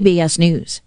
BS News.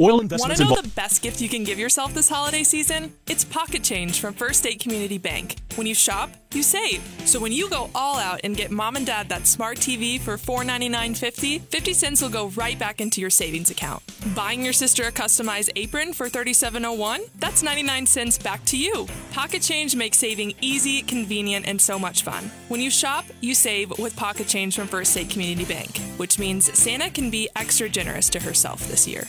Oil Want to know involve the best gift you can give yourself this holiday season? It's Pocket Change from First State Community Bank. When you shop, you save. So when you go all out and get mom and dad that smart TV for $499.50, 50 cents will go right back into your savings account. Buying your sister a customized apron for $37.01? That's 99 cents back to you. Pocket Change makes saving easy, convenient, and so much fun. When you shop, you save with Pocket Change from First State Community Bank, which means Santa can be extra generous to herself this year.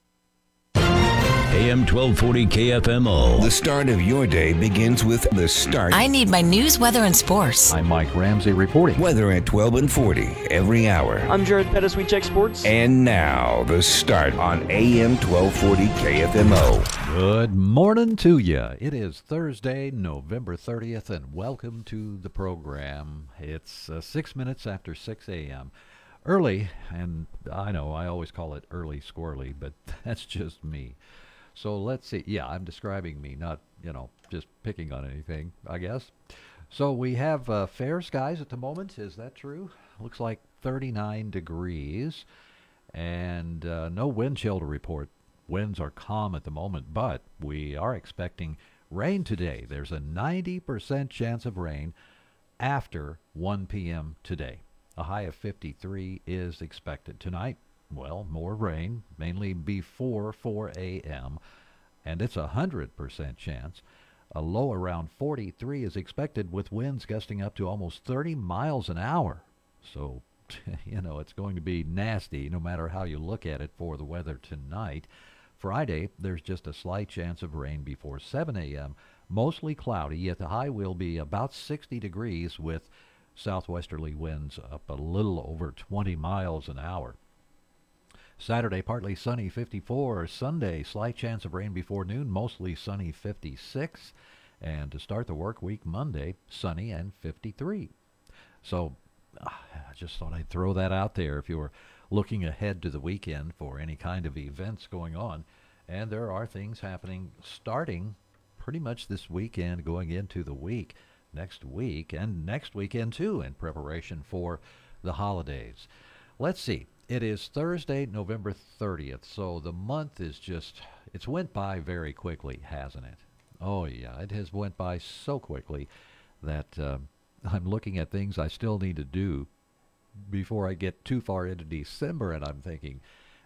AM 1240 KFMO. The start of your day begins with the start. I need my news, weather, and sports. I'm Mike Ramsey reporting. Weather at 12 and 40 every hour. I'm Jared Pettis. We check sports. And now, the start on AM 1240 KFMO. Good morning to you. It is Thursday, November 30th, and welcome to the program. It's uh, six minutes after 6 a.m. Early, and I know I always call it early squirrely, but that's just me. So let's see. Yeah, I'm describing me, not, you know, just picking on anything, I guess. So we have uh, fair skies at the moment. Is that true? Looks like 39 degrees and uh, no wind chill to report. Winds are calm at the moment, but we are expecting rain today. There's a 90% chance of rain after 1 p.m. today. A high of 53 is expected tonight. Well, more rain, mainly before 4 a.m., and it's a 100% chance. A low around 43 is expected with winds gusting up to almost 30 miles an hour. So, you know, it's going to be nasty no matter how you look at it for the weather tonight. Friday, there's just a slight chance of rain before 7 a.m. Mostly cloudy, yet the high will be about 60 degrees with southwesterly winds up a little over 20 miles an hour. Saturday, partly sunny, 54. Sunday, slight chance of rain before noon, mostly sunny, 56. And to start the work week, Monday, sunny and 53. So ah, I just thought I'd throw that out there if you were looking ahead to the weekend for any kind of events going on. And there are things happening starting pretty much this weekend, going into the week next week, and next weekend too, in preparation for the holidays. Let's see. It is Thursday, November 30th, so the month is just, it's went by very quickly, hasn't it? Oh, yeah, it has went by so quickly that uh, I'm looking at things I still need to do before I get too far into December, and I'm thinking,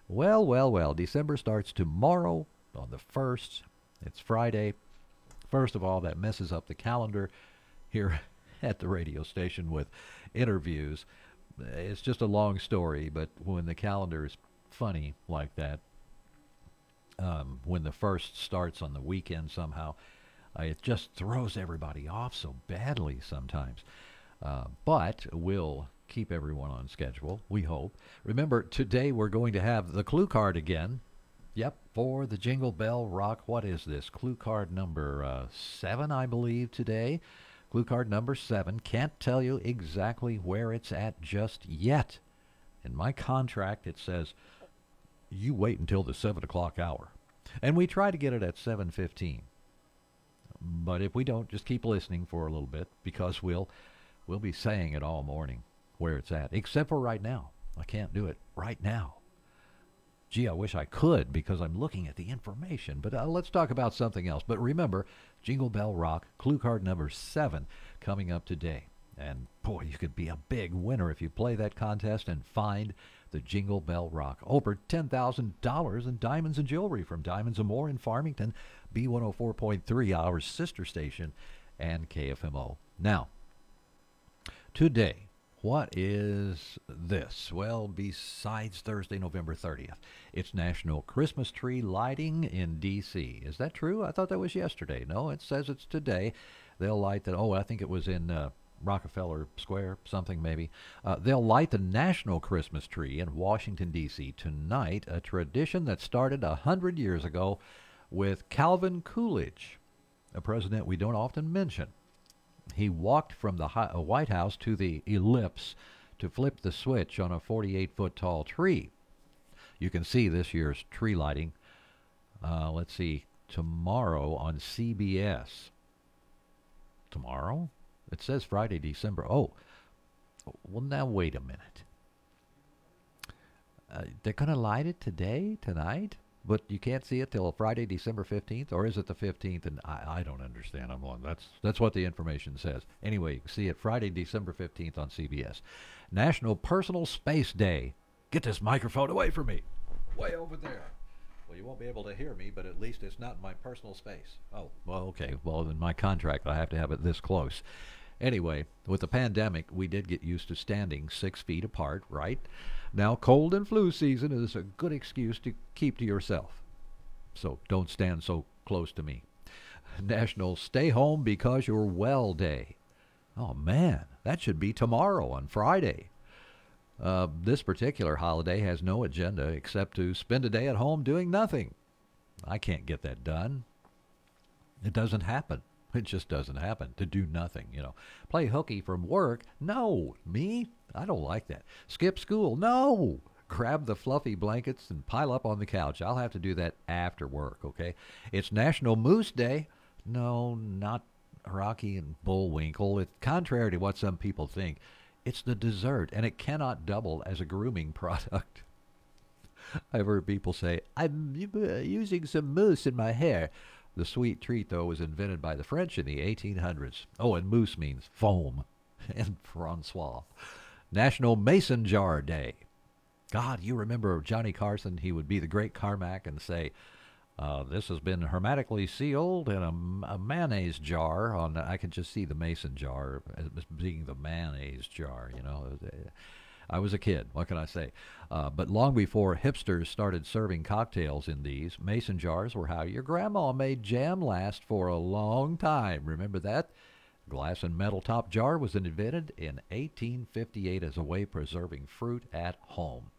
well, well, well, December starts tomorrow on the 1st. It's Friday. First of all, that messes up the calendar here at the radio station with interviews. It's just a long story, but when the calendar is funny like that, um, when the first starts on the weekend somehow, uh, it just throws everybody off so badly sometimes. Uh, but we'll keep everyone on schedule, we hope. Remember, today we're going to have the clue card again. Yep, for the Jingle Bell Rock. What is this? Clue card number uh, seven, I believe, today. Clue card number seven. Can't tell you exactly where it's at just yet. In my contract, it says you wait until the seven o'clock hour, and we try to get it at seven fifteen. But if we don't, just keep listening for a little bit because we'll we'll be saying it all morning where it's at. Except for right now, I can't do it right now. Gee, I wish I could because I'm looking at the information. But uh, let's talk about something else. But remember, Jingle Bell Rock, clue card number seven, coming up today. And boy, you could be a big winner if you play that contest and find the Jingle Bell Rock. Over $10,000 in diamonds and jewelry from Diamonds and More in Farmington, B104.3, our sister station, and KFMO. Now, today, what is this? Well, besides Thursday, November 30th, it's National Christmas Tree Lighting in D.C. Is that true? I thought that was yesterday. No, it says it's today. They'll light that. Oh, I think it was in uh, Rockefeller Square, something maybe. Uh, they'll light the national Christmas tree in Washington, D.C. tonight, a tradition that started a hundred years ago with Calvin Coolidge, a president we don't often mention. He walked from the uh, White House to the ellipse to flip the switch on a 48 foot tall tree. You can see this year's tree lighting. Uh, let's see, tomorrow on CBS. Tomorrow? It says Friday, December. Oh, well, now wait a minute. Uh, they're going to light it today, tonight? But you can't see it till Friday, December 15th? Or is it the 15th? And I, I don't understand. I'm on. That's, that's what the information says. Anyway, you can see it Friday, December 15th on CBS. National Personal Space Day. Get this microphone away from me. Way over there. Well, you won't be able to hear me, but at least it's not in my personal space. Oh, well, okay. Well, in my contract, I have to have it this close. Anyway, with the pandemic, we did get used to standing six feet apart, right? Now, cold and flu season is a good excuse to keep to yourself. So don't stand so close to me. National Stay Home Because You're Well Day. Oh, man, that should be tomorrow on Friday. Uh, this particular holiday has no agenda except to spend a day at home doing nothing. I can't get that done. It doesn't happen. It just doesn't happen to do nothing, you know. Play hooky from work? No. Me? I don't like that. Skip school? No. Grab the fluffy blankets and pile up on the couch. I'll have to do that after work, okay? It's National Mousse Day. No, not Rocky and Bullwinkle. It's contrary to what some people think. It's the dessert, and it cannot double as a grooming product. I've heard people say, I'm uh, using some mousse in my hair. The sweet treat, though, was invented by the French in the 1800s. Oh, and mousse means foam. and Francois. National Mason Jar Day. God, you remember Johnny Carson? He would be the great Carnac and say, uh, this has been hermetically sealed in a, a, mayonnaise jar. On I can just see the mason jar as being the mayonnaise jar. You know, I was a kid. What can I say? Uh, but long before hipsters started serving cocktails in these, mason jars were how your grandma made jam last for a long time. Remember that? Glass and metal top jar was invented in 1858 as a way of preserving fruit at home.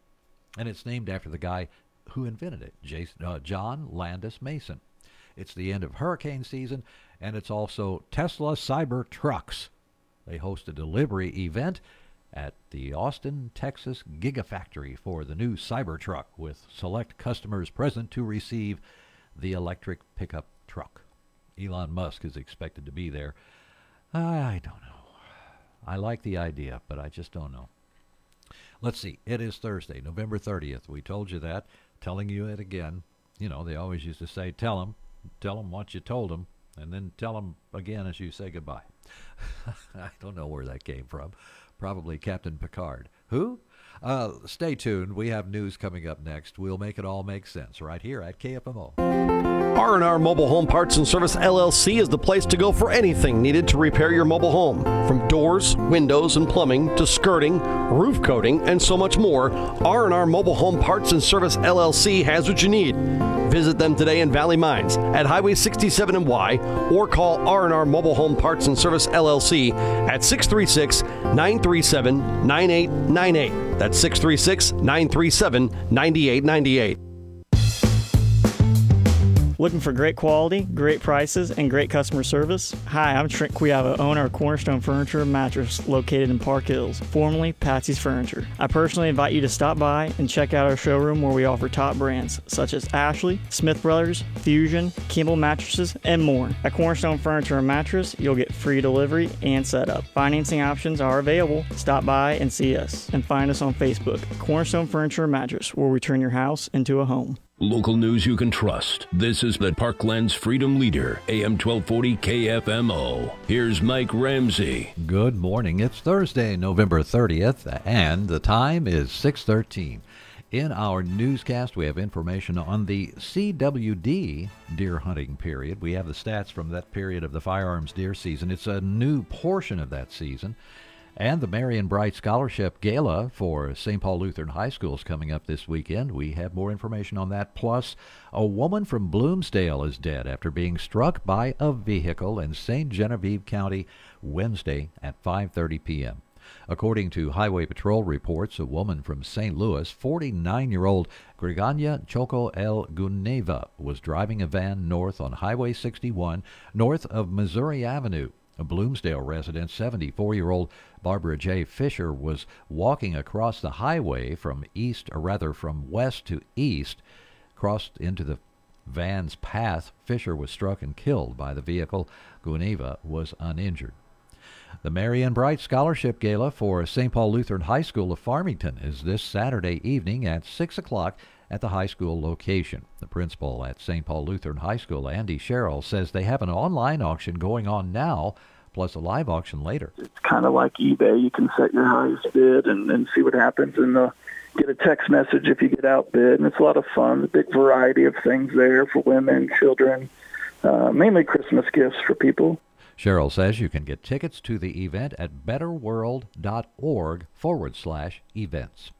And it's named after the guy who invented it, Jason, uh, John Landis Mason. It's the end of hurricane season, and it's also Tesla Cyber Trucks. They host a delivery event at the Austin, Texas Gigafactory for the new Cybertruck, with select customers present to receive the electric pickup truck. Elon Musk is expected to be there. I don't know. I like the idea, but I just don't know. Let's see. It is Thursday, November 30th. We told you that. Telling you it again. You know, they always used to say, tell them, tell them what you told them, and then tell them again as you say goodbye. I don't know where that came from. Probably Captain Picard. Who? Uh, stay tuned. We have news coming up next. We'll make it all make sense right here at KFMO. R&R Mobile Home Parts and Service LLC is the place to go for anything needed to repair your mobile home. From doors, windows, and plumbing to skirting, roof coating, and so much more, R&R Mobile Home Parts and Service LLC has what you need. Visit them today in Valley Mines at Highway 67 and Y or call R&R Mobile Home Parts and Service LLC at 636-937-9898. That's 636-937-9898. Looking for great quality, great prices, and great customer service? Hi, I'm Trent Quiava, owner of Cornerstone Furniture and Mattress located in Park Hills, formerly Patsy's Furniture. I personally invite you to stop by and check out our showroom where we offer top brands such as Ashley, Smith Brothers, Fusion, Kimball Mattresses, and more. At Cornerstone Furniture and Mattress, you'll get free delivery and setup. Financing options are available. Stop by and see us, and find us on Facebook, Cornerstone Furniture and Mattress, where we turn your house into a home. Local news you can trust. This is the Parkland's Freedom Leader, AM 1240 KFMO. Here's Mike Ramsey. Good morning. It's Thursday, November 30th, and the time is 6:13. In our newscast, we have information on the CWD deer hunting period. We have the stats from that period of the firearms deer season. It's a new portion of that season. And the Marion Bright Scholarship Gala for St. Paul Lutheran High School is coming up this weekend. We have more information on that. Plus, a woman from Bloomsdale is dead after being struck by a vehicle in St. Genevieve County Wednesday at 5:30 p.m. According to Highway Patrol reports, a woman from St. Louis, 49-year-old Grigania Choco El Guneva, was driving a van north on Highway 61 north of Missouri Avenue. A Bloomsdale resident, 74 year old Barbara J. Fisher, was walking across the highway from east, or rather from west to east, crossed into the van's path. Fisher was struck and killed by the vehicle. Guneva was uninjured. The Marion Bright Scholarship Gala for St. Paul Lutheran High School of Farmington is this Saturday evening at 6 o'clock at the high school location. The principal at St. Paul Lutheran High School, Andy Sherrill, says they have an online auction going on now, plus a live auction later. It's kind of like eBay. You can set your highest bid and, and see what happens, and uh, get a text message if you get outbid. And it's a lot of fun. A big variety of things there for women, children, uh, mainly Christmas gifts for people. Sherrill says you can get tickets to the event at betterworld.org forward slash events.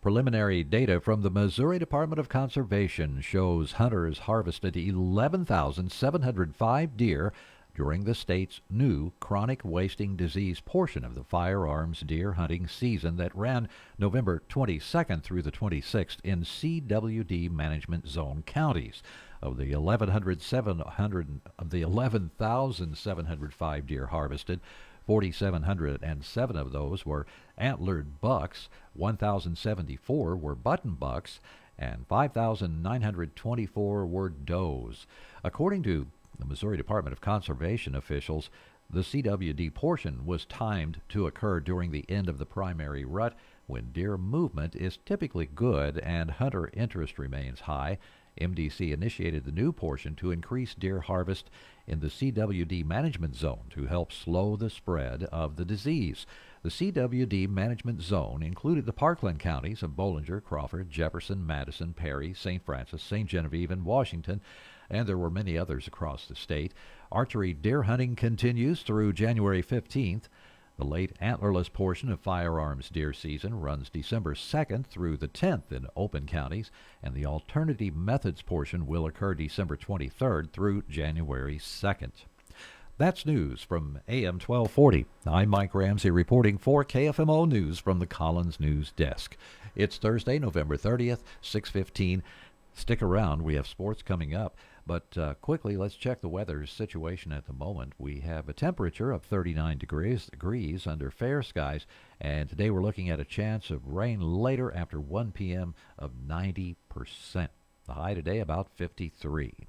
Preliminary data from the Missouri Department of Conservation shows hunters harvested 11,705 deer during the state's new chronic wasting disease portion of the firearms deer hunting season that ran November 22nd through the 26th in CWD management zone counties. Of the 11,700 of the 11,705 deer harvested, 4,707 of those were antlered bucks, 1,074 were button bucks, and 5,924 were does. According to the Missouri Department of Conservation officials, the CWD portion was timed to occur during the end of the primary rut when deer movement is typically good and hunter interest remains high. MDC initiated the new portion to increase deer harvest in the CWD management zone to help slow the spread of the disease. The CWD management zone included the Parkland counties of Bollinger, Crawford, Jefferson, Madison, Perry, St. Francois, St. Genevieve, and Washington, and there were many others across the state. Archery deer hunting continues through January 15th. The late antlerless portion of firearms deer season runs December 2nd through the 10th in open counties, and the alternative methods portion will occur December 23rd through January 2nd. That's news from AM 1240. I'm Mike Ramsey reporting for KFMO News from the Collins News Desk. It's Thursday, November 30th, 615. Stick around. We have sports coming up. But uh, quickly, let's check the weather situation at the moment. We have a temperature of 39 degrees, degrees under fair skies, and today we're looking at a chance of rain later after 1 p.m. of 90%. The high today about 53.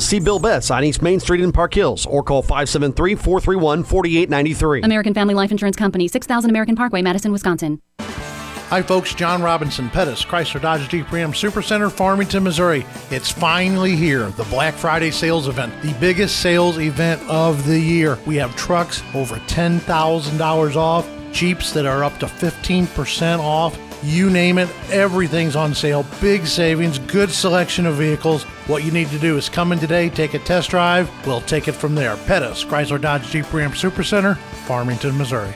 See Bill Betts on East Main Street in Park Hills or call 573 431 4893. American Family Life Insurance Company, 6000 American Parkway, Madison, Wisconsin. Hi, folks. John Robinson Pettis, Chrysler Dodge Jeep Ram Supercenter, Farmington, Missouri. It's finally here, the Black Friday sales event, the biggest sales event of the year. We have trucks over $10,000 off, Jeeps that are up to 15% off. You name it, everything's on sale. Big savings, good selection of vehicles. What you need to do is come in today, take a test drive. We'll take it from there. Pettis, Chrysler Dodge Jeep Ram Supercenter, Farmington, Missouri.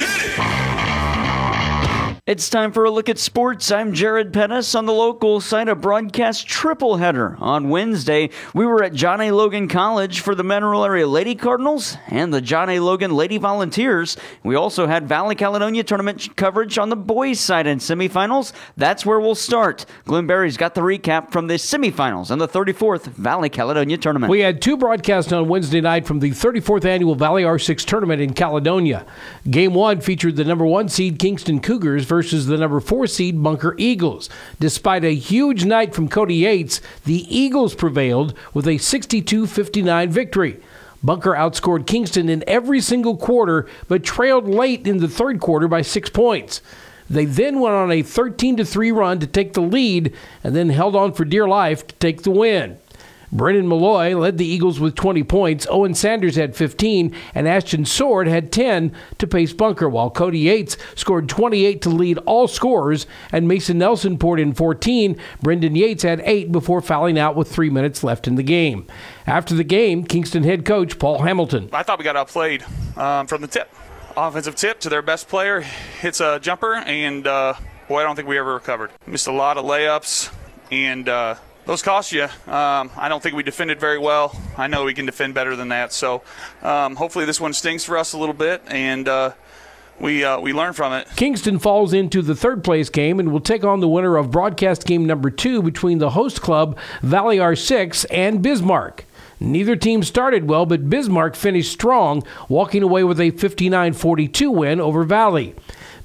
It's time for a look at sports. I'm Jared Pettis on the local site of broadcast triple header. On Wednesday, we were at John A. Logan College for the Mineral Area Lady Cardinals and the John A. Logan Lady Volunteers. We also had Valley Caledonia tournament coverage on the boys' side in semifinals. That's where we'll start. Glenn Barry's got the recap from the semifinals and the 34th Valley Caledonia tournament. We had two broadcasts on Wednesday night from the 34th annual Valley R6 tournament in Caledonia. Game one featured the number one seed Kingston Cougars versus the number four seed Bunker Eagles. Despite a huge night from Cody Yates, the Eagles prevailed with a 62 59 victory. Bunker outscored Kingston in every single quarter, but trailed late in the third quarter by six points. They then went on a 13 3 run to take the lead and then held on for dear life to take the win. Brennan Malloy led the Eagles with 20 points. Owen Sanders had 15, and Ashton Sword had 10 to pace Bunker, while Cody Yates scored 28 to lead all scorers, and Mason Nelson poured in 14. Brendan Yates had 8 before fouling out with three minutes left in the game. After the game, Kingston head coach Paul Hamilton. I thought we got outplayed um, from the tip. Offensive tip to their best player, hits a jumper, and uh, boy, I don't think we ever recovered. Missed a lot of layups, and uh, those cost you. Um, I don't think we defended very well. I know we can defend better than that. So um, hopefully this one stings for us a little bit, and uh, we uh, we learn from it. Kingston falls into the third place game and will take on the winner of broadcast game number two between the host club Valley R6 and Bismarck. Neither team started well, but Bismarck finished strong, walking away with a 59 42 win over Valley.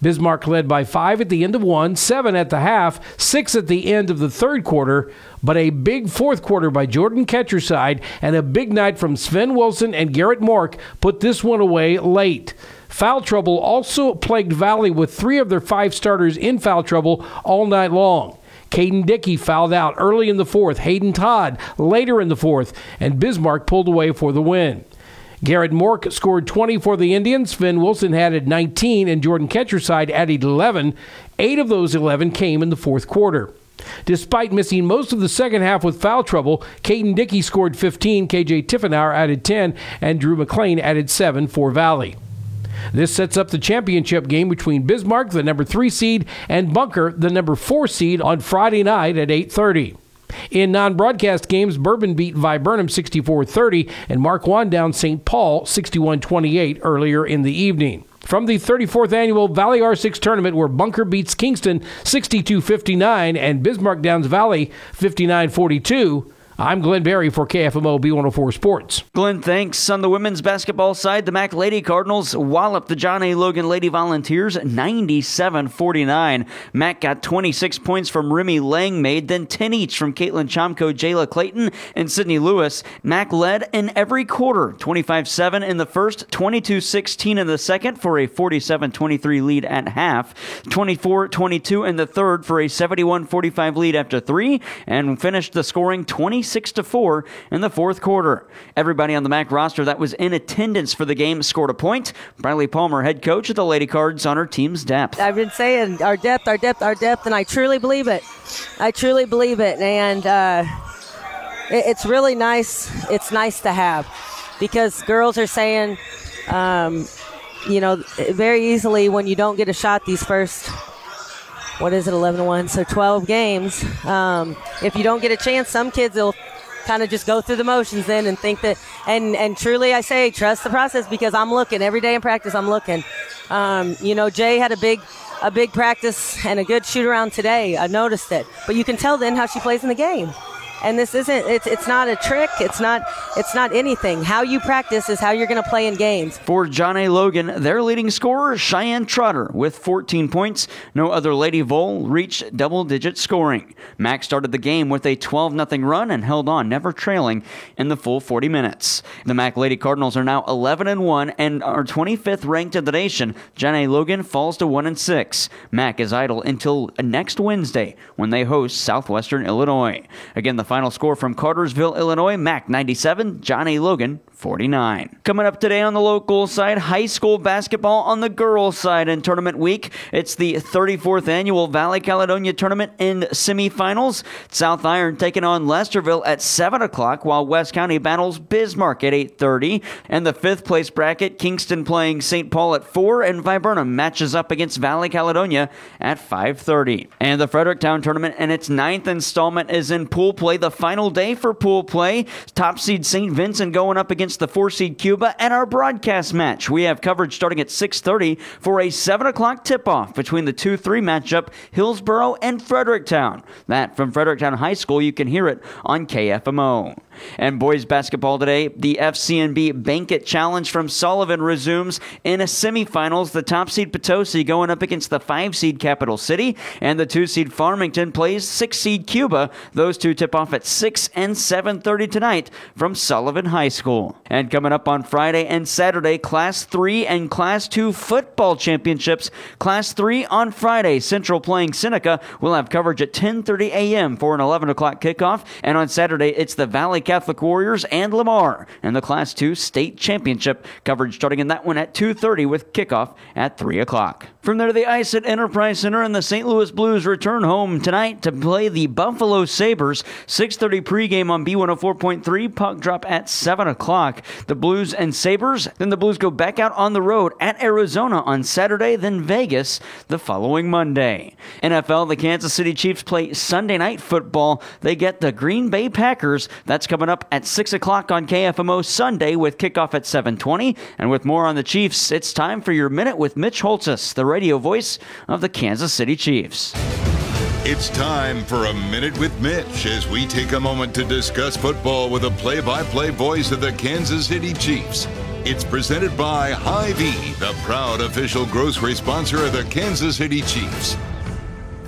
Bismarck led by five at the end of one, seven at the half, six at the end of the third quarter, but a big fourth quarter by Jordan Ketcherside and a big night from Sven Wilson and Garrett Mork put this one away late. Foul trouble also plagued Valley with three of their five starters in foul trouble all night long. Caden Dickey fouled out early in the fourth, Hayden Todd later in the fourth, and Bismarck pulled away for the win. Garrett Mork scored 20 for the Indians. Finn Wilson added 19, and Jordan Ketcherside added 11. Eight of those 11 came in the fourth quarter. Despite missing most of the second half with foul trouble, Caden Dickey scored 15, KJ Tiffenauer added 10, and Drew McLean added 7 for Valley. This sets up the championship game between Bismarck, the number 3 seed, and Bunker, the number 4 seed on Friday night at 8:30. In non broadcast games, Bourbon beat Viburnum 64 30 and Marquand down St. Paul 61 28 earlier in the evening. From the 34th annual Valley R6 tournament, where Bunker beats Kingston 62 59 and Bismarck Downs Valley 59 42. I'm Glenn Barry for KFMO B104 Sports. Glenn, thanks. On the women's basketball side, the Mac Lady Cardinals wallop the John A. Logan Lady Volunteers 97 49. Mac got 26 points from Remy Lang made, then 10 each from Caitlin Chomko, Jayla Clayton, and Sydney Lewis. Mac led in every quarter 25 7 in the first, 22 16 in the second for a 47 23 lead at half, 24 22 in the third for a 71 45 lead after three, and finished the scoring 26. Six to 4 in the fourth quarter. Everybody on the MAC roster that was in attendance for the game scored a point. Bradley Palmer, head coach of the Lady Cards, on her team's depth. I've been saying our depth, our depth, our depth, and I truly believe it. I truly believe it, and uh, it, it's really nice. It's nice to have because girls are saying, um, you know, very easily when you don't get a shot these first what is it, 11 1? So 12 games. Um, if you don't get a chance, some kids will kind of just go through the motions then and think that, and, and truly I say, trust the process because I'm looking every day in practice, I'm looking. Um, you know, Jay had a big, a big practice and a good shoot around today. I noticed it. But you can tell then how she plays in the game and this isn't it's it's not a trick. It's not it's not anything. How you practice is how you're going to play in games. For john a. Logan their leading scorer cheyenne trotter with 14 points. No other lady vole reached double digit scoring. Max started the game with a 12-0 run and held on never trailing in the full 40 minutes. The mac lady cardinals are now 11 and 1 and are 25th ranked in the nation. John a. Logan falls to 1 and 6 mac is idle until next wednesday when they host southwestern illinois. Again the final score from Carterville, Illinois, Mac 97, John A. Logan 49. Coming up today on the local side, high school basketball on the girls' side in tournament week. It's the 34th annual Valley Caledonia tournament in semifinals. South Iron taking on Lesterville at 7 o'clock, while West County battles Bismarck at 8.30. And the fifth place bracket, Kingston playing St. Paul at 4, and Viburnum matches up against Valley Caledonia at 5.30. And the Fredericktown tournament and its ninth installment is in pool play, the final day for pool play. Top seed St. Vincent going up against the four seed Cuba, and our broadcast match. We have coverage starting at 6:30 for a 7 o'clock tip-off between the 2-3 matchup, Hillsboro and Fredericktown. That from Fredericktown High School, you can hear it on KFMO. And boys basketball today, the FCNB Banquet Challenge from Sullivan resumes in a semifinals. The top seed Potosi going up against the five seed Capital City, and the two seed Farmington plays six seed Cuba. Those two tip off at six and 7:30 tonight from Sullivan High School. And coming up on Friday and Saturday, Class 3 and Class 2 football championships. Class 3 on Friday, Central playing Seneca. We'll have coverage at 10:30 a.m. for an 11 o'clock kickoff. And on Saturday, it's the Valley Catholic Warriors and Lamar and the Class 2 state championship. Coverage starting in that one at 2:30 with kickoff at 3 o'clock. From there to the ice at Enterprise Center, and the St. Louis Blues return home tonight to play the Buffalo Sabres. 6:30 pregame on B104.3. Puck drop at 7 o'clock. The Blues and Sabres. Then the Blues go back out on the road at Arizona on Saturday, then Vegas the following Monday. NFL, the Kansas City Chiefs play Sunday night football. They get the Green Bay Packers. That's coming up at 6 o'clock on KFMO Sunday with kickoff at 7:20. And with more on the Chiefs, it's time for your minute with Mitch Holthus, the radio voice of the Kansas City Chiefs. It's time for a minute with Mitch as we take a moment to discuss football with a play-by-play voice of the Kansas City Chiefs. It's presented by Hy-Vee, the proud official grocery sponsor of the Kansas City Chiefs.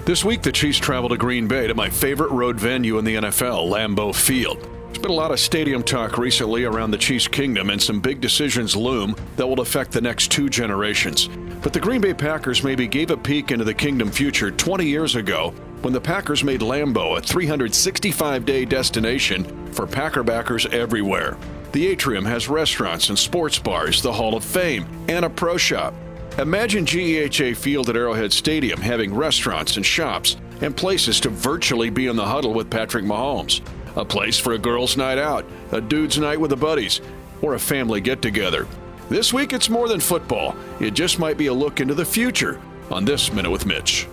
This week, the Chiefs travel to Green Bay to my favorite road venue in the NFL, Lambeau Field. There's been a lot of stadium talk recently around the Chiefs' kingdom, and some big decisions loom that will affect the next two generations. But the Green Bay Packers maybe gave a peek into the kingdom future 20 years ago when the Packers made Lambeau a 365 day destination for Packer backers everywhere. The atrium has restaurants and sports bars, the Hall of Fame, and a pro shop. Imagine GEHA Field at Arrowhead Stadium having restaurants and shops and places to virtually be in the huddle with Patrick Mahomes. A place for a girls' night out, a dude's night with the buddies, or a family get together. This week it's more than football, it just might be a look into the future on This Minute with Mitch.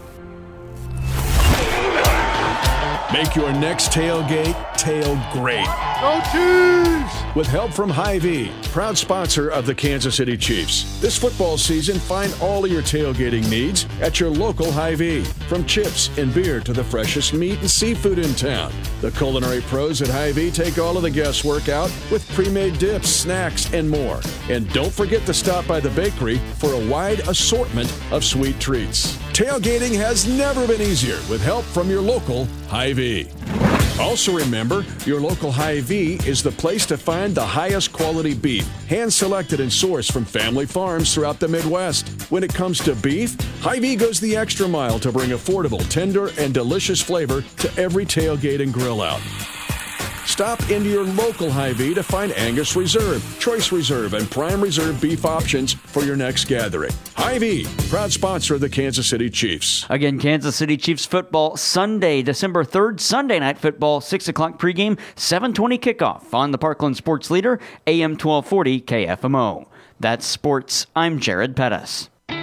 Make your next tailgate tail great. Go Chiefs! With help from Hy-Vee, proud sponsor of the Kansas City Chiefs. This football season, find all of your tailgating needs at your local Hy-Vee. From chips and beer to the freshest meat and seafood in town. The culinary pros at Hy-Vee take all of the guesswork out with pre-made dips, snacks, and more. And don't forget to stop by the bakery for a wide assortment of sweet treats. Tailgating has never been easier with help from your local Hy-Vee. Also remember, your local Hy-Vee is the place to find the highest quality beef, hand selected and sourced from family farms throughout the Midwest. When it comes to beef, Hy-Vee goes the extra mile to bring affordable, tender, and delicious flavor to every tailgate and grill out. Stop into your local Hy-Vee to find Angus Reserve, Choice Reserve, and Prime Reserve beef options for your next gathering. Hy-Vee, proud sponsor of the Kansas City Chiefs. Again, Kansas City Chiefs football Sunday, December 3rd, Sunday night football, 6 o'clock pregame, 720 kickoff on the Parkland Sports Leader, AM 1240 KFMO. That's sports. I'm Jared Pettis.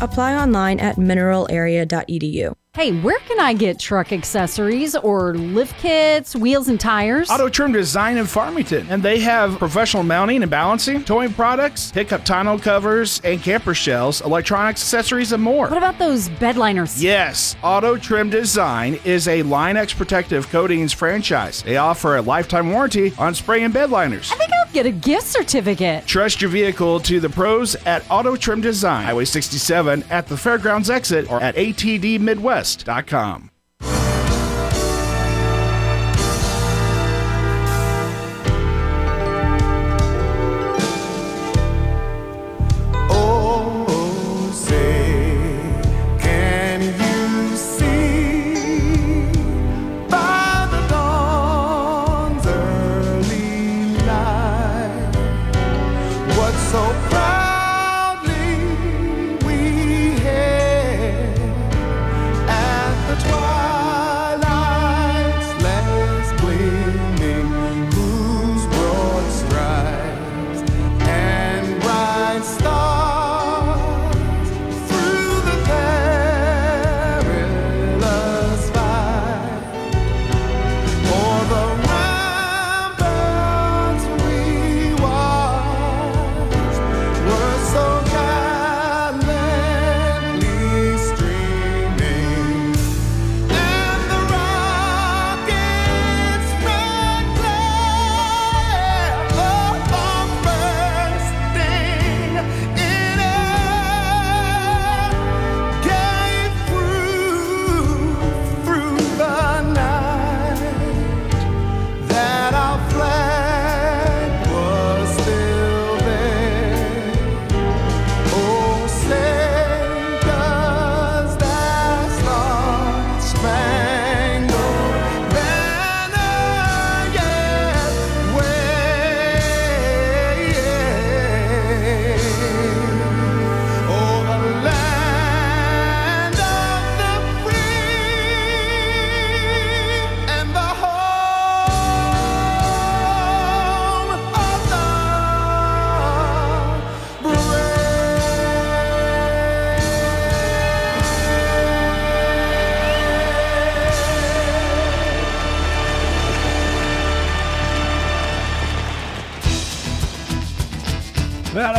Apply online at mineralarea.edu. Hey, where can I get truck accessories or lift kits, wheels and tires? Auto Trim Design in Farmington, and they have professional mounting and balancing, towing products, pickup tonneau covers, and camper shells, electronics, accessories, and more. What about those bed liners? Yes, Auto Trim Design is a Line-X Protective Coatings franchise. They offer a lifetime warranty on spray and bed liners. I think I'll get a gift certificate. Trust your vehicle to the pros at Auto Trim Design, Highway 67 at the Fairgrounds exit or at atdmidwest.com. Oh,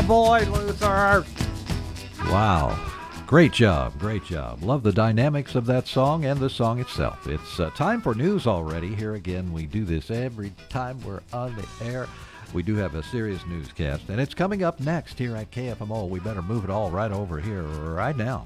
boy, Luther. Wow. Great job, great job. Love the dynamics of that song and the song itself. It's uh, time for news already. Here again, we do this every time we're on the air. We do have a serious newscast, and it's coming up next here at KFMO. We better move it all right over here right now.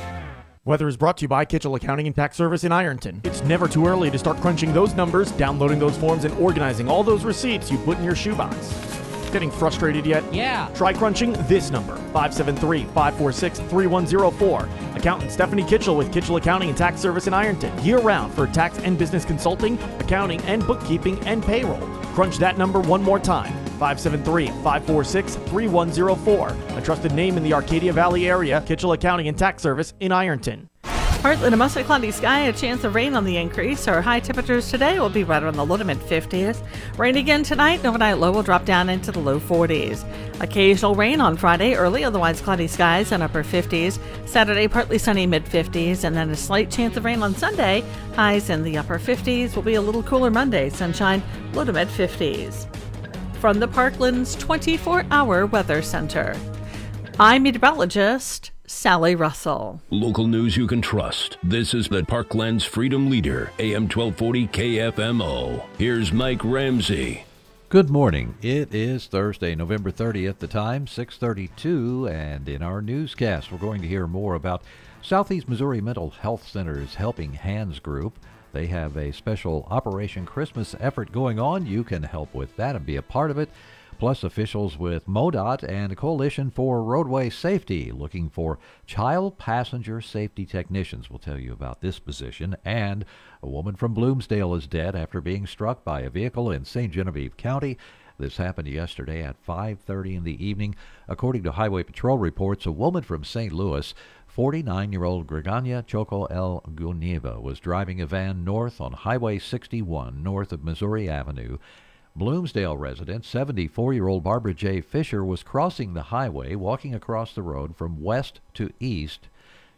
Weather is brought to you by Kitchell Accounting and Tax Service in Ironton. It's never too early to start crunching those numbers, downloading those forms, and organizing all those receipts you put in your shoebox. Getting frustrated yet? Yeah. Try crunching this number 573 546 3104. Accountant Stephanie Kitchell with Kitchell Accounting and Tax Service in Ironton. Year round for tax and business consulting, accounting, and bookkeeping and payroll. Crunch that number one more time 573 546 3104. A trusted name in the Arcadia Valley area, Kitchell Accounting and Tax Service in Ironton. Partly to mostly cloudy sky, a chance of rain on the increase. Our high temperatures today will be right around the low to mid 50s. Rain again tonight, overnight low will drop down into the low 40s. Occasional rain on Friday, early, otherwise cloudy skies and upper 50s. Saturday, partly sunny mid 50s, and then a slight chance of rain on Sunday. Highs in the upper 50s will be a little cooler Monday, sunshine low to mid 50s. From the Parklands 24 hour Weather Center, I'm meteorologist Sally Russell. Local news you can trust. This is the Parklands Freedom Leader, AM 1240 KFMO. Here's Mike Ramsey. Good morning. It is Thursday, November 30th. The time 6:32 and in our newscast we're going to hear more about Southeast Missouri Mental Health Center's Helping Hands group. They have a special Operation Christmas effort going on. You can help with that and be a part of it. Plus, officials with MoDOT and Coalition for Roadway Safety looking for child passenger safety technicians. We'll tell you about this position. And a woman from Bloomsdale is dead after being struck by a vehicle in St. Genevieve County. This happened yesterday at 5:30 in the evening. According to Highway Patrol reports, a woman from St. Louis 49-year-old Gregania Choco El Guniva was driving a van north on Highway 61 north of Missouri Avenue. Bloomsdale resident 74-year-old Barbara J. Fisher was crossing the highway, walking across the road from west to east.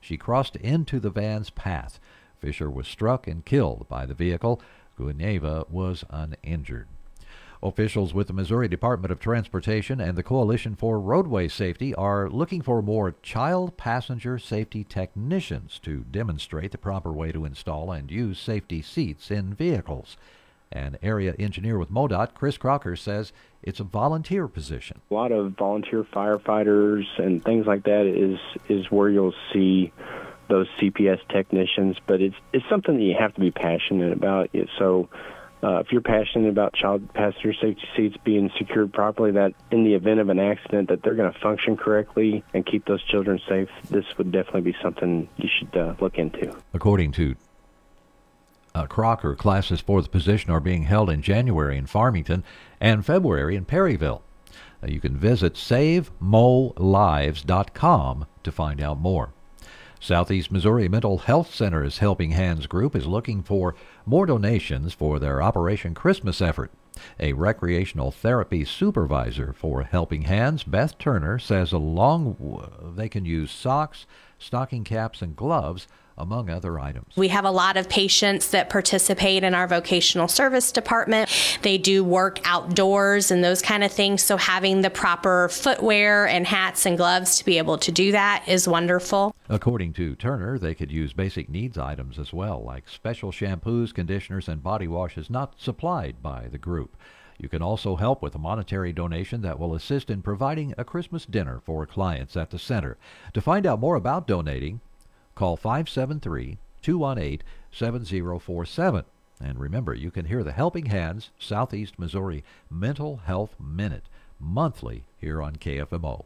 She crossed into the van's path. Fisher was struck and killed by the vehicle. Guniva was uninjured. Officials with the Missouri Department of Transportation and the Coalition for Roadway Safety are looking for more child passenger safety technicians to demonstrate the proper way to install and use safety seats in vehicles. An area engineer with MoDOT, Chris Crocker, says it's a volunteer position. A lot of volunteer firefighters and things like that is is where you'll see those CPS technicians, but it's it's something that you have to be passionate about. So uh, if you're passionate about child passenger safety seats being secured properly, that in the event of an accident, that they're going to function correctly and keep those children safe, this would definitely be something you should uh, look into. According to uh, Crocker, classes for the position are being held in January in Farmington and February in Perryville. Uh, you can visit SaveMoLives.com to find out more. Southeast Missouri Mental Health Center's Helping Hands group is looking for more donations for their Operation Christmas effort. A recreational therapy supervisor for Helping Hands, Beth Turner, says along they can use socks, stocking caps, and gloves among other items. We have a lot of patients that participate in our vocational service department. They do work outdoors and those kind of things. So having the proper footwear and hats and gloves to be able to do that is wonderful. According to Turner, they could use basic needs items as well, like special shampoos, conditioners, and body washes not supplied by the group. You can also help with a monetary donation that will assist in providing a Christmas dinner for clients at the center. To find out more about donating, Call 573 218 7047. And remember, you can hear the Helping Hands Southeast Missouri Mental Health Minute monthly here on KFMO.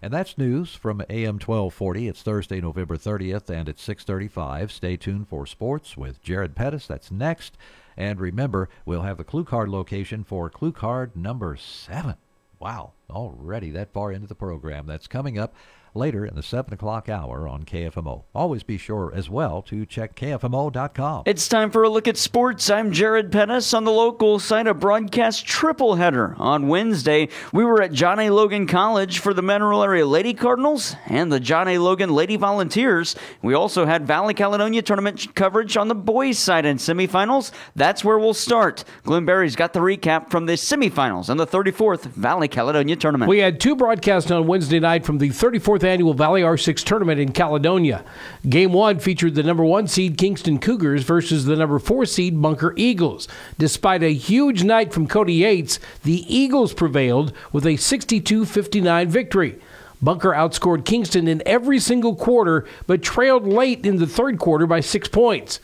And that's news from AM 1240. It's Thursday, November 30th, and it's 635. Stay tuned for sports with Jared Pettis. That's next. And remember, we'll have the clue card location for clue card number seven. Wow, already that far into the program. That's coming up later in the 7 o'clock hour on KFMO. Always be sure as well to check KFMO.com. It's time for a look at sports. I'm Jared Pettis on the local site of broadcast triple header. On Wednesday, we were at John A. Logan College for the Mineral Area Lady Cardinals and the John A. Logan Lady Volunteers. We also had Valley Caledonia tournament coverage on the boys' side in semifinals. That's where we'll start. Glenn Berry's got the recap from the semifinals and the 34th Valley Caledonia tournament. We had two broadcasts on Wednesday night from the 34th annual Valley R6 tournament in Caledonia. Game one featured the number one seed Kingston Cougars versus the number four seed Bunker Eagles. Despite a huge night from Cody Yates, the Eagles prevailed with a 62 59 victory. Bunker outscored Kingston in every single quarter, but trailed late in the third quarter by six points.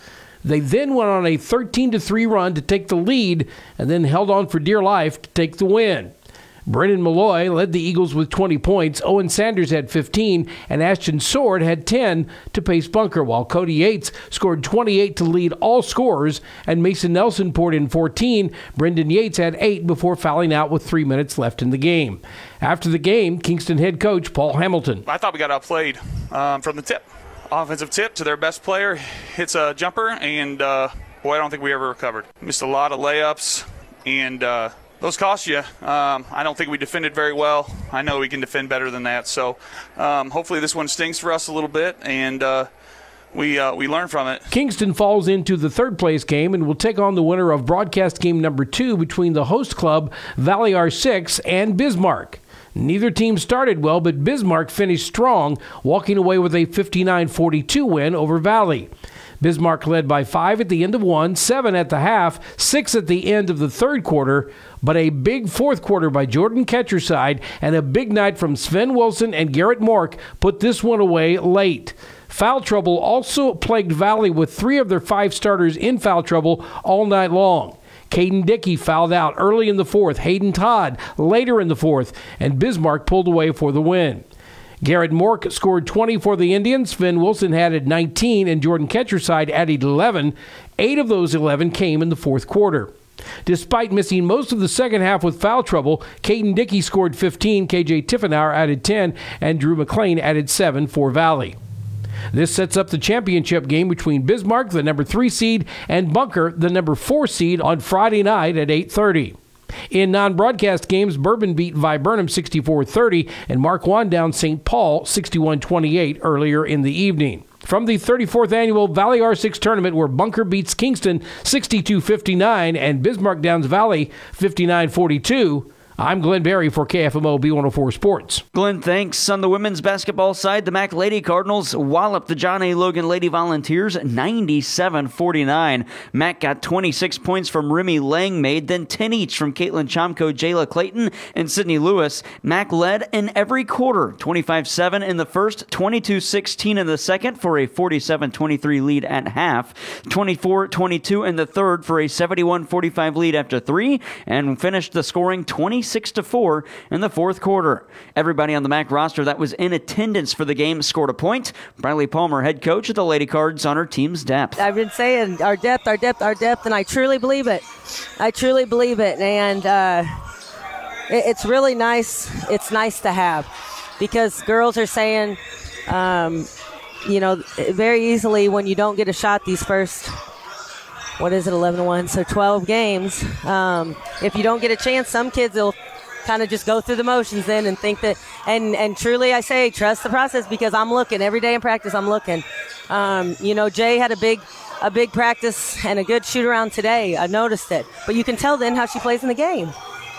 They then went on a 13 3 run to take the lead and then held on for dear life to take the win. Brennan Malloy led the Eagles with 20 points. Owen Sanders had 15, and Ashton Sword had 10 to pace Bunker, while Cody Yates scored 28 to lead all scorers, and Mason Nelson poured in 14. Brendan Yates had 8 before fouling out with three minutes left in the game. After the game, Kingston head coach Paul Hamilton. I thought we got outplayed um, from the tip. Offensive tip to their best player hits a jumper, and uh, boy, I don't think we ever recovered. Missed a lot of layups, and uh, those cost you. Um, I don't think we defended very well. I know we can defend better than that. So um, hopefully this one stings for us a little bit, and uh, we uh, we learn from it. Kingston falls into the third place game and will take on the winner of broadcast game number two between the host club Valley R6 and Bismarck. Neither team started well, but Bismarck finished strong, walking away with a 59 42 win over Valley. Bismarck led by five at the end of one, seven at the half, six at the end of the third quarter, but a big fourth quarter by Jordan Ketcherside and a big night from Sven Wilson and Garrett Mork put this one away late. Foul trouble also plagued Valley with three of their five starters in foul trouble all night long. Caden Dickey fouled out early in the fourth, Hayden Todd later in the fourth, and Bismarck pulled away for the win. Garrett Mork scored 20 for the Indians. Finn Wilson added 19, and Jordan Ketcherside added 11. Eight of those 11 came in the fourth quarter. Despite missing most of the second half with foul trouble, Caden Dickey scored 15, KJ Tiffenauer added 10, and Drew McLean added 7 for Valley. This sets up the championship game between Bismarck, the number 3 seed, and Bunker, the number 4 seed on Friday night at 8:30. In non-broadcast games, Bourbon beat Viburnum 64-30 and Marquand down St. Paul 61-28 earlier in the evening. From the 34th annual Valley R6 tournament where Bunker beats Kingston 62-59 and Bismarck downs Valley 59-42, I'm Glenn Barry for KFMO B104 Sports. Glenn, thanks. On the women's basketball side, the Mac Lady Cardinals wallop the John A. Logan Lady Volunteers 97 49. Mac got 26 points from Remy Langmaid, then 10 each from Caitlin Chomko, Jayla Clayton, and Sydney Lewis. Mac led in every quarter 25 7 in the first, 22 16 in the second for a 47 23 lead at half, 24 22 in the third for a 71 45 lead after three, and finished the scoring 20. 26 to 4 in the fourth quarter. Everybody on the MAC roster that was in attendance for the game scored a point. Bradley Palmer, head coach of the Lady Cards, on her team's depth. I've been saying our depth, our depth, our depth, and I truly believe it. I truly believe it, and uh, it, it's really nice. It's nice to have because girls are saying, um, you know, very easily when you don't get a shot these first what is it, 11 1? So 12 games. Um, if you don't get a chance, some kids will kind of just go through the motions then and think that, and, and truly I say, trust the process because I'm looking every day in practice, I'm looking. Um, you know, Jay had a big, a big practice and a good shoot around today. I noticed it. But you can tell then how she plays in the game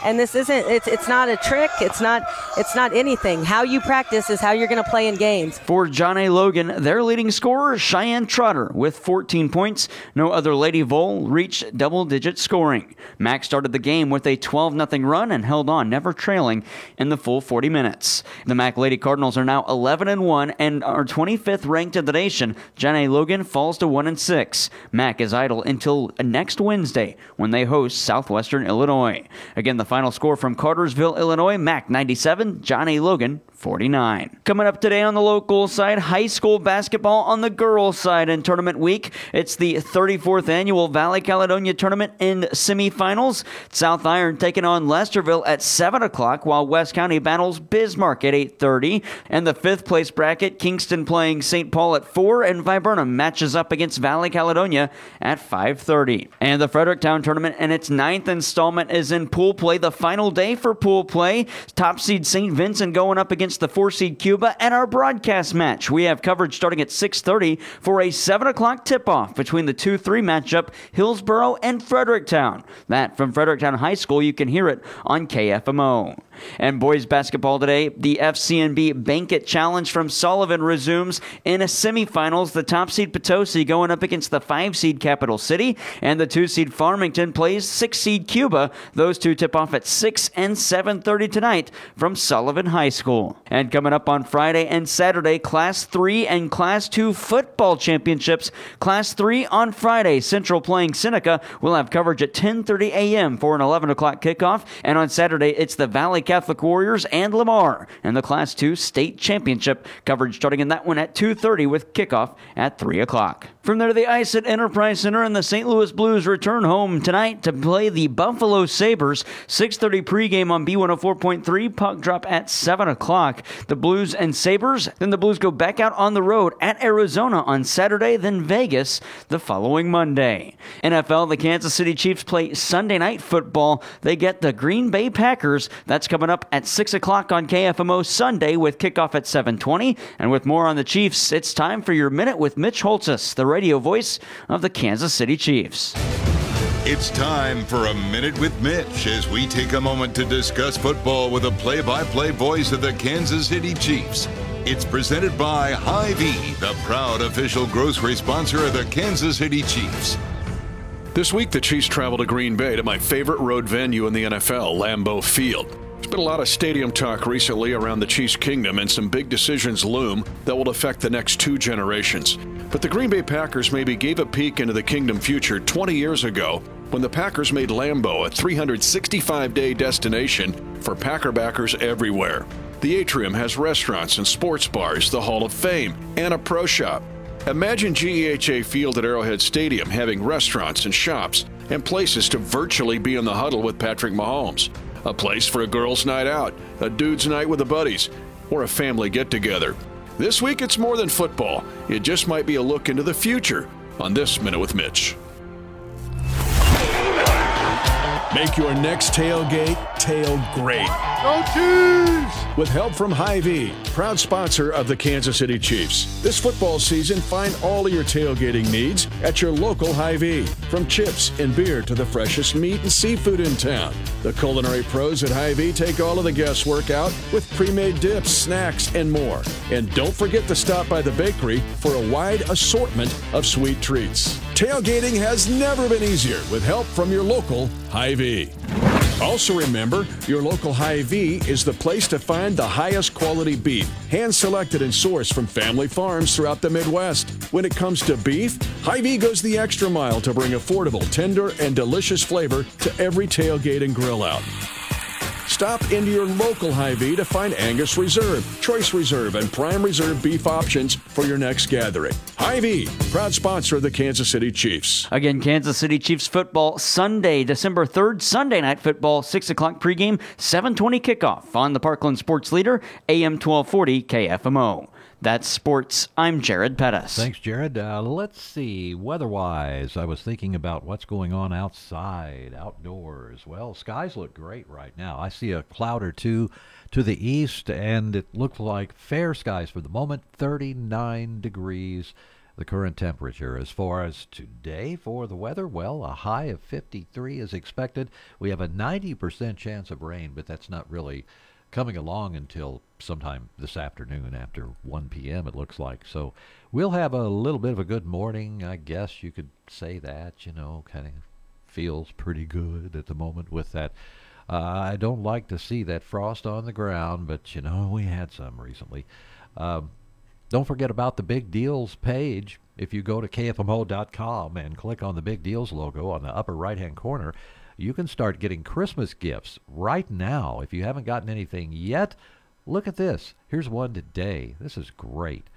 and this isn't it's it's not a trick it's not it's not anything how you practice is how you're going to play in games For John A. Logan, their leading scorer, Cheyenne Trotter, with 14 points. No other Lady Vole reached double digit scoring. Mac started the game with a 12 0 run and held on, never trailing in the full 40 minutes. The Mac Lady Cardinals are now 11 and 1 and are 25th ranked in the nation. John A. Logan falls to 1 and 6. Mac is idle until next Wednesday when they host Southwestern Illinois. Again, the final score from Carterville, Illinois, Mac 97, John A. Logan 49. Coming up today on the local side, high school basketball on the girls' side in tournament week. It's the 34th annual Valley Caledonia tournament in semifinals. South Iron taking on Lesterville at 7 o'clock, while West County battles Bismarck at 8.30. And the fifth place bracket, Kingston playing St. Paul at 4, and Viburnum matches up against Valley Caledonia at 5.30. And the Fredericktown tournament and its ninth installment is in pool play. The final day for pool play. Top seed St. Vincent going up against the four seed Cuba and our broadcast match. We have coverage starting at 6:30 for a 7 o'clock tip-off between the 2-3 matchup, Hillsboro and Fredericktown. That from Fredericktown High School. You can hear it on KFMO. And boys basketball today, the FCNB Banquet Challenge from Sullivan resumes in a semifinals. The top seed Potosi going up against the five seed Capital City, and the two seed Farmington plays six seed Cuba. Those two tip off at 6 and 7:30 tonight from Sullivan High School. And coming up on Friday and Saturday, Class 3 and Class 2 football championships. Class 3 on Friday, Central playing Seneca. We'll have coverage at 10:30 a.m. for an 11 o'clock kickoff, and on Saturday it's the Valley Catholic Warriors and Lamar and the Class 2 state championship. Coverage starting in that one at 2:30 with kickoff at 3 o'clock. From there the ice at Enterprise Center, and the St. Louis Blues return home tonight to play the Buffalo Sabres. 6:30 pregame on B104.3. Puck drop at 7 o'clock. The Blues and Sabres. Then the Blues go back out on the road at Arizona on Saturday, then Vegas the following Monday. NFL, the Kansas City Chiefs play Sunday night football. They get the Green Bay Packers. That's coming up at 6 o'clock on KFMO Sunday with kickoff at 7:20. And with more on the Chiefs, it's time for your minute with Mitch Holthus, the radio voice of the Kansas City Chiefs. It's time for a Minute with Mitch as we take a moment to discuss football with a play by play voice of the Kansas City Chiefs. It's presented by Hy-Vee, the proud official grocery sponsor of the Kansas City Chiefs. This week, the Chiefs travel to Green Bay to my favorite road venue in the NFL, Lambeau Field. There's been a lot of stadium talk recently around the Chiefs' kingdom, and some big decisions loom that will affect the next two generations. But the Green Bay Packers maybe gave a peek into the kingdom future 20 years ago when the Packers made Lambeau a 365 day destination for Packer backers everywhere. The atrium has restaurants and sports bars, the Hall of Fame, and a pro shop. Imagine GEHA Field at Arrowhead Stadium having restaurants and shops and places to virtually be in the huddle with Patrick Mahomes. A place for a girls' night out, a dude's night with the buddies, or a family get together. This week it's more than football, it just might be a look into the future on This Minute with Mitch. Make your next tailgate tail great. Go Chiefs! With help from Hy-Vee, proud sponsor of the Kansas City Chiefs. This football season, find all of your tailgating needs at your local Hy-Vee. From chips and beer to the freshest meat and seafood in town. The culinary pros at Hy-Vee take all of the guesswork out with pre-made dips, snacks, and more. And don't forget to stop by the bakery for a wide assortment of sweet treats. Tailgating has never been easier with help from your local Hy-Vee. Also remember, your local Hy-Vee is the place to find the highest quality beef, hand-selected and sourced from family farms throughout the Midwest. When it comes to beef, Hy-Vee goes the extra mile to bring affordable, tender, and delicious flavor to every tailgate and grill out. Stop into your local Hy-Vee to find Angus Reserve, Choice Reserve, and Prime Reserve beef options for your next gathering. Hy-Vee, proud sponsor of the Kansas City Chiefs. Again, Kansas City Chiefs football Sunday, December 3rd, Sunday night football, 6 o'clock pregame, 720 kickoff on the Parkland Sports Leader, AM 1240 KFMO. That's sports. I'm Jared Pettis. Thanks, Jared. Uh, let's see. Weather-wise, I was thinking about what's going on outside, outdoors. Well, skies look great right now. I see a cloud or two to the east, and it looks like fair skies for the moment. 39 degrees, the current temperature. As far as today for the weather, well, a high of 53 is expected. We have a 90% chance of rain, but that's not really coming along until sometime this afternoon after 1 p.m. it looks like. So we'll have a little bit of a good morning, I guess you could say that, you know, kind of feels pretty good at the moment with that. Uh, I don't like to see that frost on the ground, but you know, we had some recently. Um, don't forget about the Big Deals page. If you go to KFMO.com and click on the Big Deals logo on the upper right hand corner, you can start getting Christmas gifts right now. If you haven't gotten anything yet, look at this. Here's one today. This is great.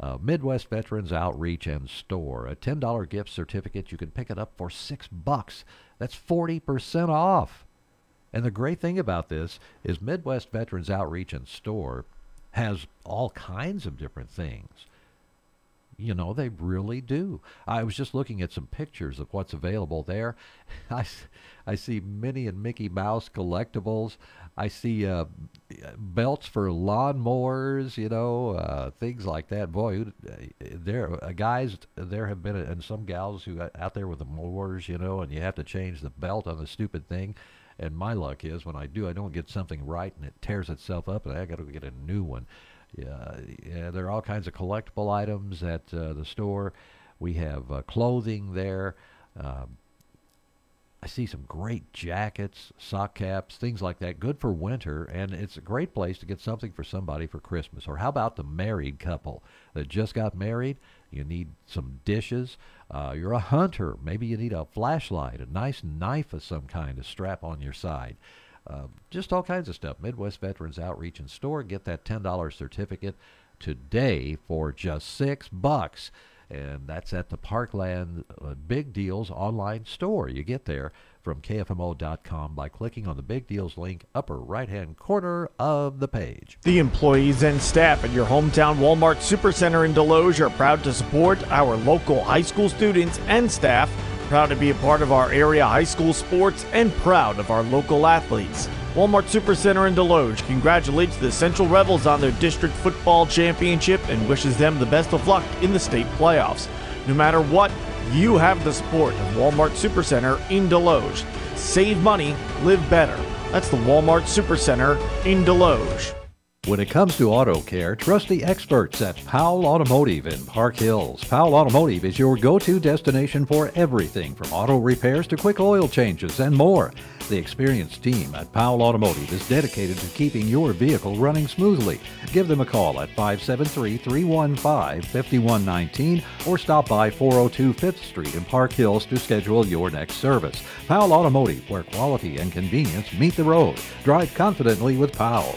Uh, Midwest Veterans Outreach and Store. A $10 gift certificate. You can pick it up for 6 bucks. That's 40% off. And the great thing about this is Midwest Veterans Outreach and Store has all kinds of different things. You know, they really do. I was just looking at some pictures of what's available there. I, I see Minnie and Mickey Mouse collectibles. I see uh, belts for lawnmowers, you know, uh, things like that. Boy, there uh, guys, there have been and some gals who got out there with the mowers, you know, and you have to change the belt on the stupid thing. And my luck is when I do, I don't get something right and it tears itself up, and I got to get a new one. Yeah, there are all kinds of collectible items at uh, the store. We have uh, clothing there. Um, I see some great jackets, sock caps, things like that. Good for winter, and it's a great place to get something for somebody for Christmas. Or how about the married couple that just got married? You need some dishes. Uh, you're a hunter. Maybe you need a flashlight, a nice knife of some kind to strap on your side. Uh, just all kinds of stuff. Midwest Veterans Outreach and Store. Get that $10 certificate today for just six bucks. And that's at the Parkland uh, Big Deals online store. You get there from KFMO.com by clicking on the Big Deals link upper right hand corner of the page. The employees and staff at your hometown Walmart Supercenter in Desloge are proud to support our local high school students and staff, proud to be a part of our area high school sports, and proud of our local athletes. Walmart Supercenter in Desloge congratulates the Central Rebels on their district football championship and wishes them the best of luck in the state playoffs. No matter what, you have the support of Walmart Supercenter in Desloge. Save money, live better. That's the Walmart Supercenter in Desloge. When it comes to auto care, trust the experts at Powell Automotive in Park Hills. Powell Automotive is your go to destination for everything from auto repairs to quick oil changes and more. The experienced team at Powell Automotive is dedicated to keeping your vehicle running smoothly. Give them a call at 573 315 5119 or stop by 402 5th Street in Park Hills to schedule your next service. Powell Automotive, where quality and convenience meet the road. Drive confidently with Powell.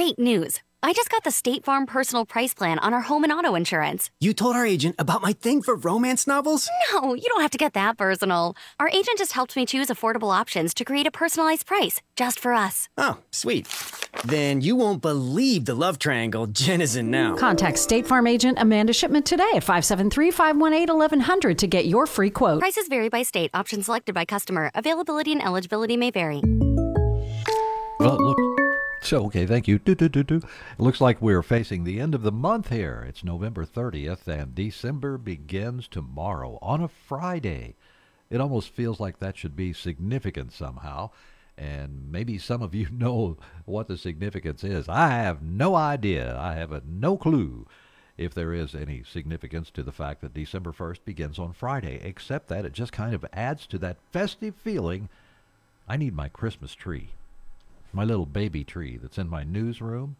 Great news! I just got the State Farm personal price plan on our home and auto insurance. You told our agent about my thing for romance novels? No, you don't have to get that personal. Our agent just helped me choose affordable options to create a personalized price just for us. Oh, sweet. Then you won't believe the love triangle Jen is in now. Contact State Farm agent Amanda Shipment today at 573 518 1100 to get your free quote. Prices vary by state, options selected by customer. Availability and eligibility may vary. Well, look. So, okay, thank you. Do, do, do, do. It looks like we're facing the end of the month here. It's November 30th, and December begins tomorrow on a Friday. It almost feels like that should be significant somehow. And maybe some of you know what the significance is. I have no idea. I have no clue if there is any significance to the fact that December 1st begins on Friday, except that it just kind of adds to that festive feeling. I need my Christmas tree my little baby tree that's in my newsroom.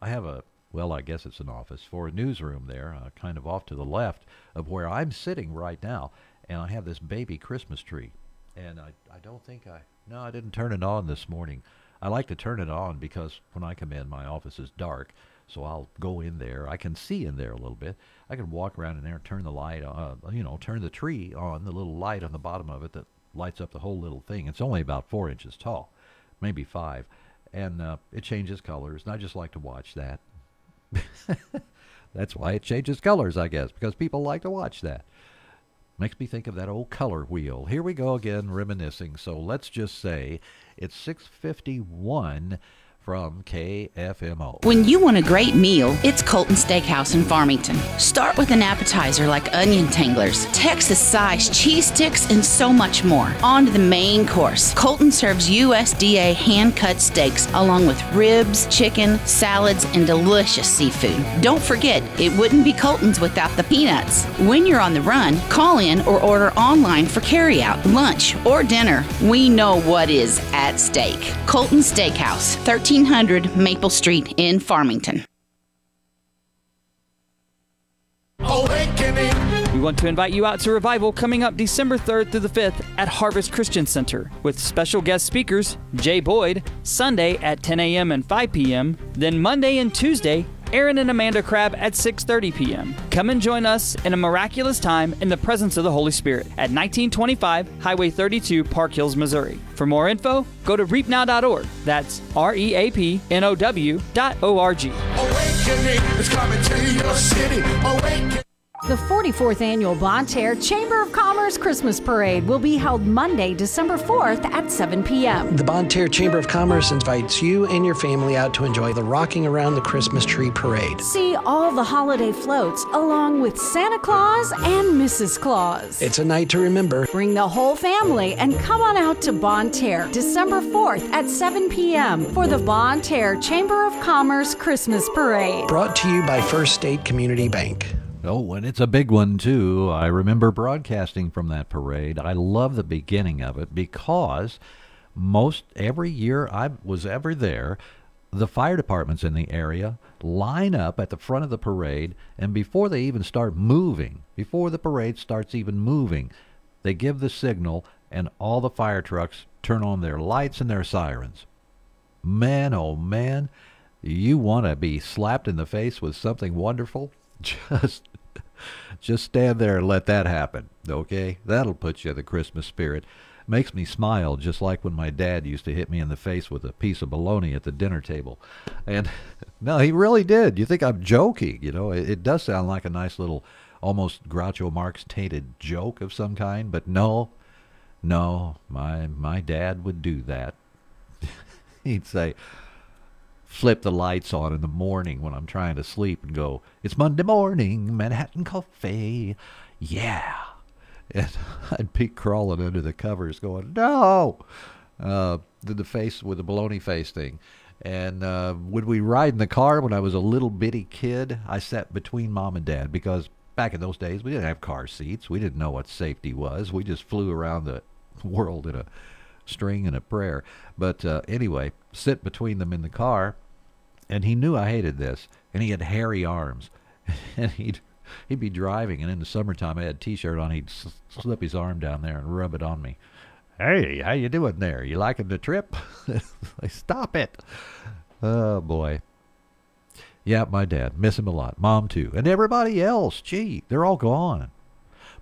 I have a, well, I guess it's an office for a newsroom there, uh, kind of off to the left of where I'm sitting right now. And I have this baby Christmas tree. And I, I don't think I, no, I didn't turn it on this morning. I like to turn it on because when I come in, my office is dark. So I'll go in there. I can see in there a little bit. I can walk around in there, and turn the light on, uh, you know, turn the tree on, the little light on the bottom of it that lights up the whole little thing. It's only about four inches tall maybe five, and uh, it changes colors. And I just like to watch that. That's why it changes colors, I guess, because people like to watch that. Makes me think of that old color wheel. Here we go again, reminiscing. So let's just say it's 651 from KFMO. When you want a great meal, it's Colton Steakhouse in Farmington. Start with an appetizer like onion tanglers, Texas sized cheese sticks, and so much more. On to the main course. Colton serves USDA hand cut steaks along with ribs, chicken, salads, and delicious seafood. Don't forget, it wouldn't be Colton's without the peanuts. When you're on the run, call in or order online for carryout, lunch, or dinner. We know what is at stake. Colton Steakhouse, 13 1300 Maple Street in Farmington. We want to invite you out to Revival coming up December 3rd through the 5th at Harvest Christian Center with special guest speakers Jay Boyd, Sunday at 10 a.m. and 5 p.m., then Monday and Tuesday Aaron and Amanda Crabb at 6:30 p.m. Come and join us in a miraculous time in the presence of the Holy Spirit at 1925 Highway 32, Park Hills, Missouri. For more info, go to reapnow.org. That's R E A P N O W dot O R G. Awakening is coming to your city. Awakening. The 44th Annual Bonne Terre Chamber of Commerce Christmas Parade will be held Monday, December 4th at 7 p.m. The Bonne Terre Chamber of Commerce invites you and your family out to enjoy the Rocking Around the Christmas Tree Parade. See all the holiday floats along with Santa Claus and Mrs. Claus. It's a night to remember. Bring the whole family and come on out to Bonne Terre December 4th at 7 p.m. for the Bonne Terre Chamber of Commerce Christmas Parade. Brought to you by First State Community Bank. Oh, and it's a big one, too. I remember broadcasting from that parade. I love the beginning of it because most every year I was ever there, the fire departments in the area line up at the front of the parade, and before they even start moving, before the parade starts even moving, they give the signal, and all the fire trucks turn on their lights and their sirens. Man, oh man, you want to be slapped in the face with something wonderful? Just just stand there and let that happen, okay? That'll put you in the Christmas spirit. Makes me smile just like when my dad used to hit me in the face with a piece of bologna at the dinner table. And no, he really did. You think I'm joking, you know? It, it does sound like a nice little almost Groucho Marx tainted joke of some kind, but no. No, my my dad would do that. He'd say, flip the lights on in the morning when I'm trying to sleep and go, It's Monday morning, Manhattan Coffee. Yeah. And I'd be crawling under the covers going, No. Uh, the, the face with the baloney face thing. And uh, when we ride in the car when I was a little bitty kid, I sat between mom and dad because back in those days we didn't have car seats. We didn't know what safety was. We just flew around the world in a string and a prayer. But uh, anyway, sit between them in the car, and he knew I hated this, and he had hairy arms, and he'd he'd be driving, and in the summertime I had a t-shirt on, he'd s- slip his arm down there and rub it on me. Hey, how you doing there? You liking the trip? Stop it! Oh boy. Yeah, my dad. Miss him a lot. Mom too. And everybody else. Gee, they're all gone.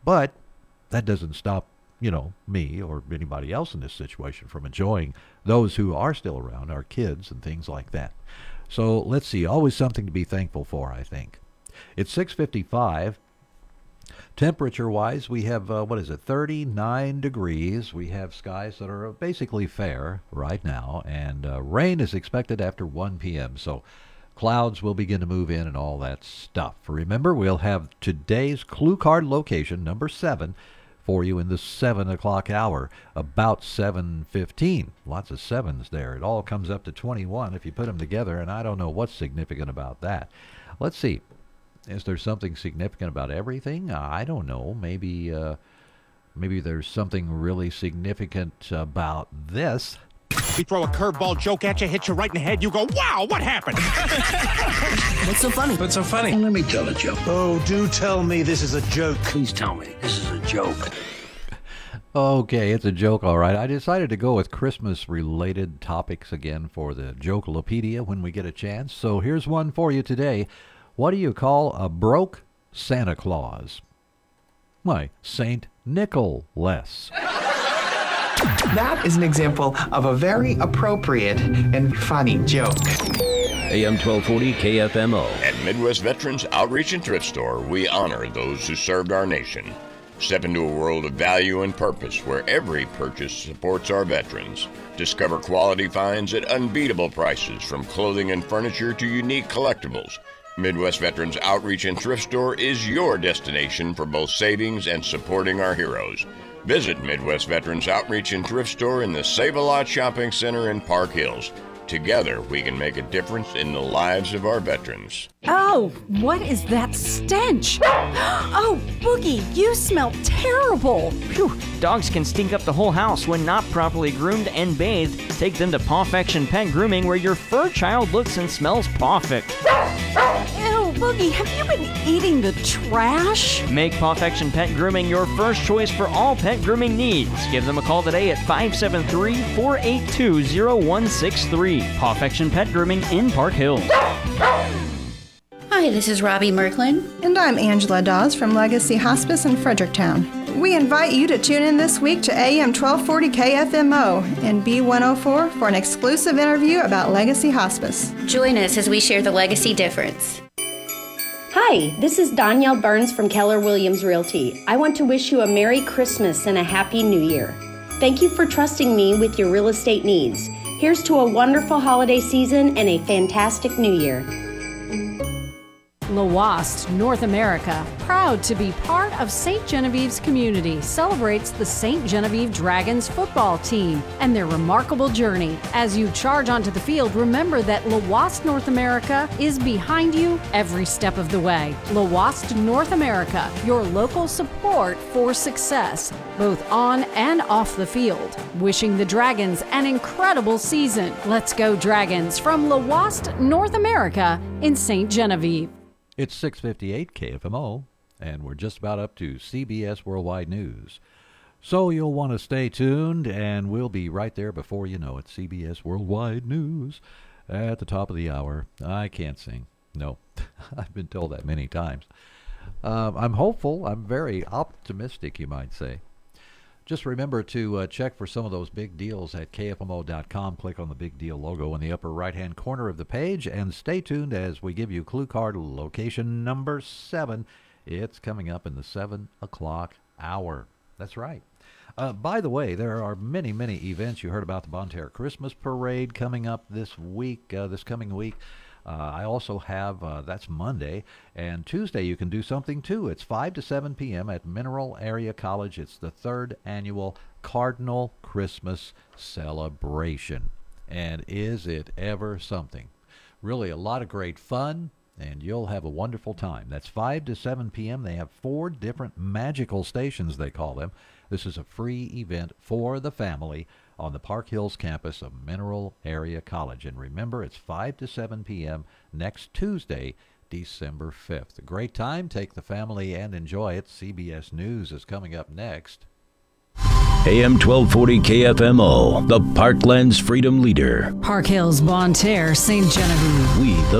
But that doesn't stop, you know, me or anybody else in this situation from enjoying those who are still around, our kids and things like that. So let's see. Always something to be thankful for, I think. It's 655. Temperature wise, we have, uh, what is it, 39 degrees. We have skies that are basically fair right now, and uh, rain is expected after 1 p.m. So clouds will begin to move in and all that stuff. Remember, we'll have today's clue card location, number seven, for you in the 7 o'clock hour, about 7.15. Lots of sevens there. It all comes up to 21 if you put them together, and I don't know what's significant about that. Let's see. Is there something significant about everything? I don't know. Maybe, uh, maybe there's something really significant about this. We throw a curveball joke at you, hit you right in the head. You go, wow, what happened? What's so funny? What's so funny? let me tell a joke. Oh, do tell me this is a joke. Please tell me this is a joke. Okay, it's a joke, all right. I decided to go with Christmas related topics again for the Jokelopedia when we get a chance. So here's one for you today. What do you call a broke Santa Claus? Why, Saint Nicholas. That is an example of a very appropriate and funny joke. AM 1240 KFMO. At Midwest Veterans Outreach and Thrift Store, we honor those who served our nation. Step into a world of value and purpose where every purchase supports our veterans. Discover quality finds at unbeatable prices from clothing and furniture to unique collectibles. Midwest Veterans Outreach and Thrift Store is your destination for both savings and supporting our heroes. Visit Midwest Veterans Outreach and Thrift Store in the Save a Lot Shopping Center in Park Hills. Together, we can make a difference in the lives of our veterans. Oh, what is that stench? Oh, Boogie, you smell terrible. Phew, dogs can stink up the whole house when not properly groomed and bathed. Take them to Pawfection Pet Grooming where your fur child looks and smells perfect. Ew, Boogie, have you been eating the trash? Make Pawfection Pet Grooming your first choice for all pet grooming needs. Give them a call today at 573 482 0163. Pawfection Pet Grooming in Park Hills. Hi, this is Robbie Merklin. And I'm Angela Dawes from Legacy Hospice in Fredericktown. We invite you to tune in this week to AM 1240 KFMO and B104 for an exclusive interview about Legacy Hospice. Join us as we share the legacy difference. Hi, this is Danielle Burns from Keller Williams Realty. I want to wish you a Merry Christmas and a Happy New Year. Thank you for trusting me with your real estate needs. Here's to a wonderful holiday season and a fantastic new year. Lhoist, North America, proud to be part of St. Genevieve's community, celebrates the St. Genevieve Dragons football team and their remarkable journey. As you charge onto the field, remember that Lhoist, North America is behind you every step of the way. Lhoist, North America, your local support for success, both on and off the field. Wishing the Dragons an incredible season. Let's go, Dragons, from Lhoist, North America in St. Genevieve. It's 658 KFMO, and we're just about up to CBS Worldwide News. So you'll want to stay tuned, and we'll be right there before you know it. CBS Worldwide News at the top of the hour. I can't sing. No, I've been told that many times. Uh, I'm hopeful. I'm very optimistic, you might say. Just remember to uh, check for some of those big deals at kfmo.com. Click on the big deal logo in the upper right hand corner of the page and stay tuned as we give you clue card location number seven. It's coming up in the seven o'clock hour. That's right. Uh, by the way, there are many, many events. You heard about the Bonne Terre Christmas Parade coming up this week, uh, this coming week. Uh, I also have, uh, that's Monday, and Tuesday you can do something too. It's 5 to 7 p.m. at Mineral Area College. It's the third annual Cardinal Christmas celebration. And is it ever something? Really a lot of great fun, and you'll have a wonderful time. That's 5 to 7 p.m. They have four different magical stations, they call them. This is a free event for the family on the Park Hills campus of Mineral Area College. And remember, it's 5 to 7 p.m. next Tuesday, December 5th. A great time. Take the family and enjoy it. CBS News is coming up next. AM 1240 KFMO, the Parklands Freedom Leader. Park Hills, Bonne Terre, St. Genevieve. We the